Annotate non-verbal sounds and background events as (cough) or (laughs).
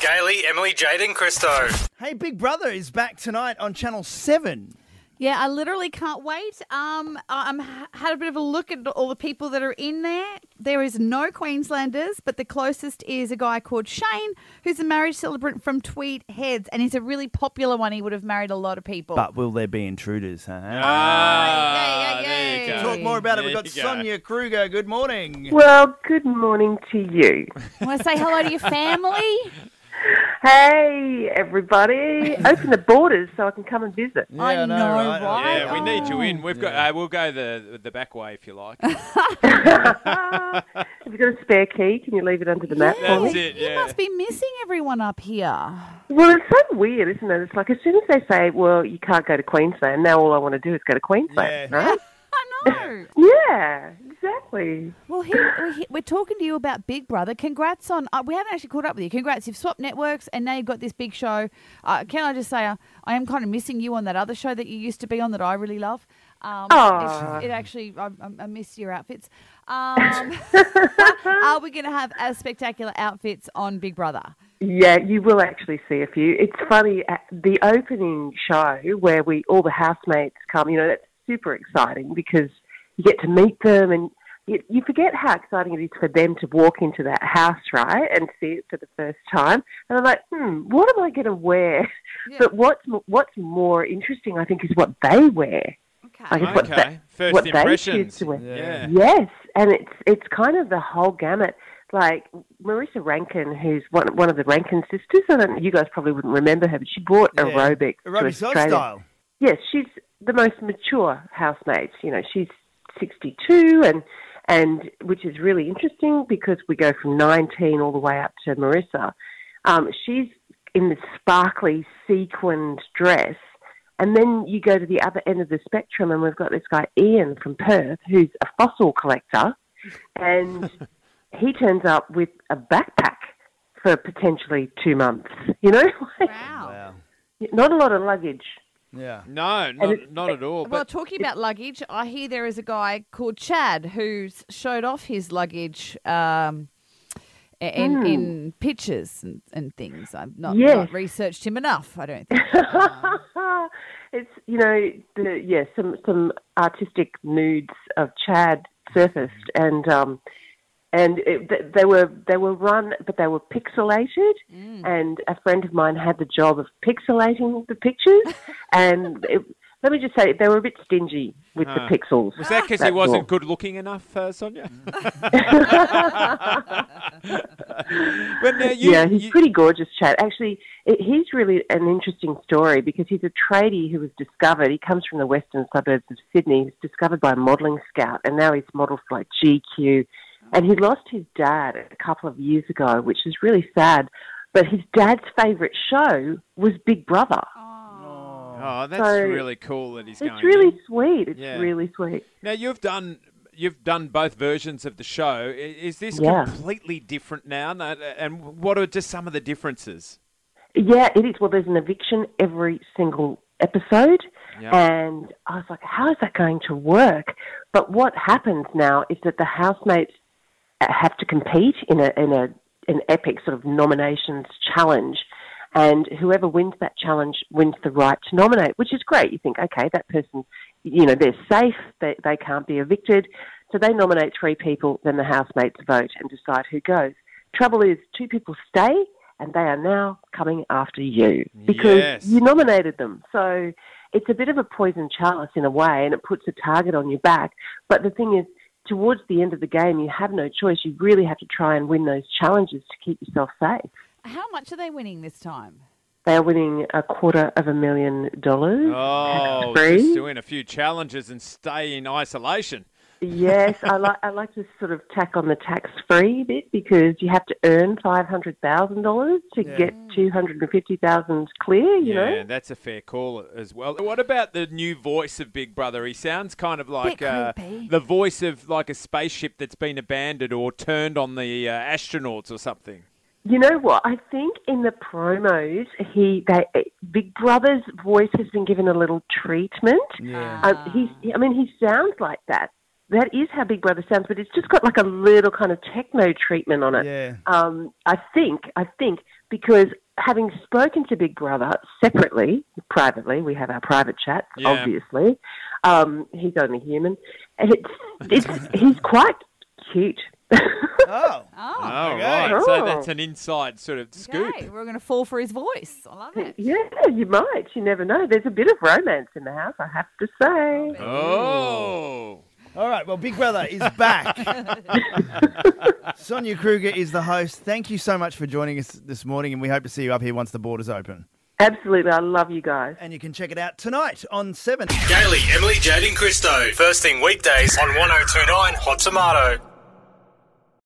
Gailey, Emily, Jade, and Christo. Hey, Big Brother is back tonight on Channel 7. Yeah, I literally can't wait. Um, I'm had a bit of a look at all the people that are in there. There is no Queenslanders, but the closest is a guy called Shane, who's a marriage celebrant from Tweed Heads, and he's a really popular one. He would have married a lot of people. But will there be intruders? Huh? Ah, yeah, yeah, there you yeah. go. Talk more about it. We've got go. Sonia Kruger. Good morning. Well, good morning to you. (laughs) Want to say hello to your family? Hey, everybody. (laughs) Open the borders so I can come and visit. I Yeah, know, right? right? Yeah, we need you Oh. in. We've got. Uh, we'll go the the back way if you like. (laughs) Have you got a spare key? Can you leave it under the mat for That's me? it. You must be missing everyone up here. Well, it's so weird, isn't it? It's like as soon as they say, well, you can't go to Queensland, now all I want to do is go to Queensland, Yeah. right? (laughs) Yeah, exactly. Well, here, we're, he- we're talking to you about Big Brother. Congrats on. Uh, we haven't actually caught up with you. Congrats. You've swapped networks and now you've got this big show. Uh, can I just say, uh, I am kind of missing you on that other show that you used to be on that I really love. Um, it's- it actually, I, I- I miss your outfits. Um, (laughs) are we going to have as spectacular outfits on Big Brother? Yeah, you will actually see a few. It's funny, at the opening show where we all the housemates come, you know, that's super exciting because you get to meet them and you, you forget how exciting it is for them to walk into that house, right, and see it for the first time. And I'm like, hmm, what am I going to wear? Yeah. But what's what's more interesting, I think, is what they wear. Okay. I guess what. First what they impressions. choose to wear. Yeah. Yes, and it's it's kind of the whole gamut. Like Marissa Rankin, who's one one of the Rankin sisters. I don't. You guys probably wouldn't remember her, but she brought Yeah. aerobic to Aerobic Australia. style. Yes, she's the most mature housemate. You know, she's sixty two, and and which is really interesting because we go from nineteen all the way up to Marissa. Um, she's in this sparkly sequined dress. And then you go to the other end of the spectrum, and we've got this guy Ian from Perth, who's a fossil collector, and (laughs) he turns up with a backpack for potentially two months. You know, (laughs) Wow. Wow. not a lot of luggage. Yeah. No, not, it's- not at all. Well, talking about luggage, I hear there is a guy called Chad who's showed off his luggage um, in, Hmm. in pictures and, and things. I've not, Yes. not researched him enough, I don't think. (laughs) it's you know the yeah some some artistic nudes of Chad surfaced and um and it, they were they were run but they were pixelated and a friend of mine had the job of pixelating the pictures (laughs) and it, let me just say they were a bit stingy with Ah. the pixels. was that because he wasn't all. good looking enough, uh, Sonia? (laughs) but now you, yeah, he's you- pretty gorgeous, Chad. Actually, it, he's really an interesting story because he's a tradie who was discovered. He comes from the western suburbs of Sydney. He was discovered by a modelling scout, and now he's modelled for like GQ. And he lost his dad a couple of years ago, which is really sad. But his dad's favourite show was Big Brother. Oh, oh that's So, really cool that he's going. It's really in. sweet. It's Yeah. really sweet. Now you've done you've done both versions of the show. Is this Yeah. completely different now? And what are just some of the differences? Yeah, it is. Well, there's an eviction every single episode, Yep. and I was like, how is that going to work? But what happens now is that the housemates have to compete in a in a an epic sort of nominations challenge, and whoever wins that challenge wins the right to nominate, which is great. You think, okay, that person, you know, they're safe, they they can't be evicted, so they nominate three people, then the housemates vote and decide who goes. Trouble is, two people stay, and they are now coming after you because Yes. you nominated them. So it's a bit of a poison chalice in a way, and it puts a target on your back. But the thing is, towards the end of the game, you have no choice. You really have to try and win those challenges to keep yourself safe. How much are they winning this time? They are winning a quarter of a million dollars. Oh, tax-free. just doing a few challenges and stay in isolation. Yes, I like I like to sort of tack on the tax free bit because you have to earn five hundred thousand dollars to Yeah. get two hundred and fifty thousand clear. You yeah, know, that's a fair call as well. What about the new voice of Big Brother? He sounds kind of like uh, the voice of like a spaceship that's been abandoned or turned on the uh, astronauts or something. You know what? I think in the promos, he they Big Brother's voice has been given a little treatment. Yeah. Uh, he's, I mean, he sounds like that, that is how Big Brother sounds, but it's just got like a little kind of techno treatment on it. Yeah. Um, I think, I think, because having spoken to Big Brother separately, privately, we have our private chats, Yeah. obviously. Um, he's only human. And it's, it's, he's quite cute. Oh. (laughs) Oh, Oh, Okay. right. So Oh. that's an inside sort of scoop. okay. We're going to fall for his voice. I love it. yeah, you might. You never know. There's a bit of romance in the house, I have to say. Oh. All right. Well, Big Brother is back. (laughs) Sonia Kruger is the host. Thank you so much for joining us this morning, and we hope to see you up here once the borders open. Absolutely. I love you guys. And you can check it out tonight on 7. Daily Emily, Jade, and Christo. First thing weekdays on 1029 Hot Tomato.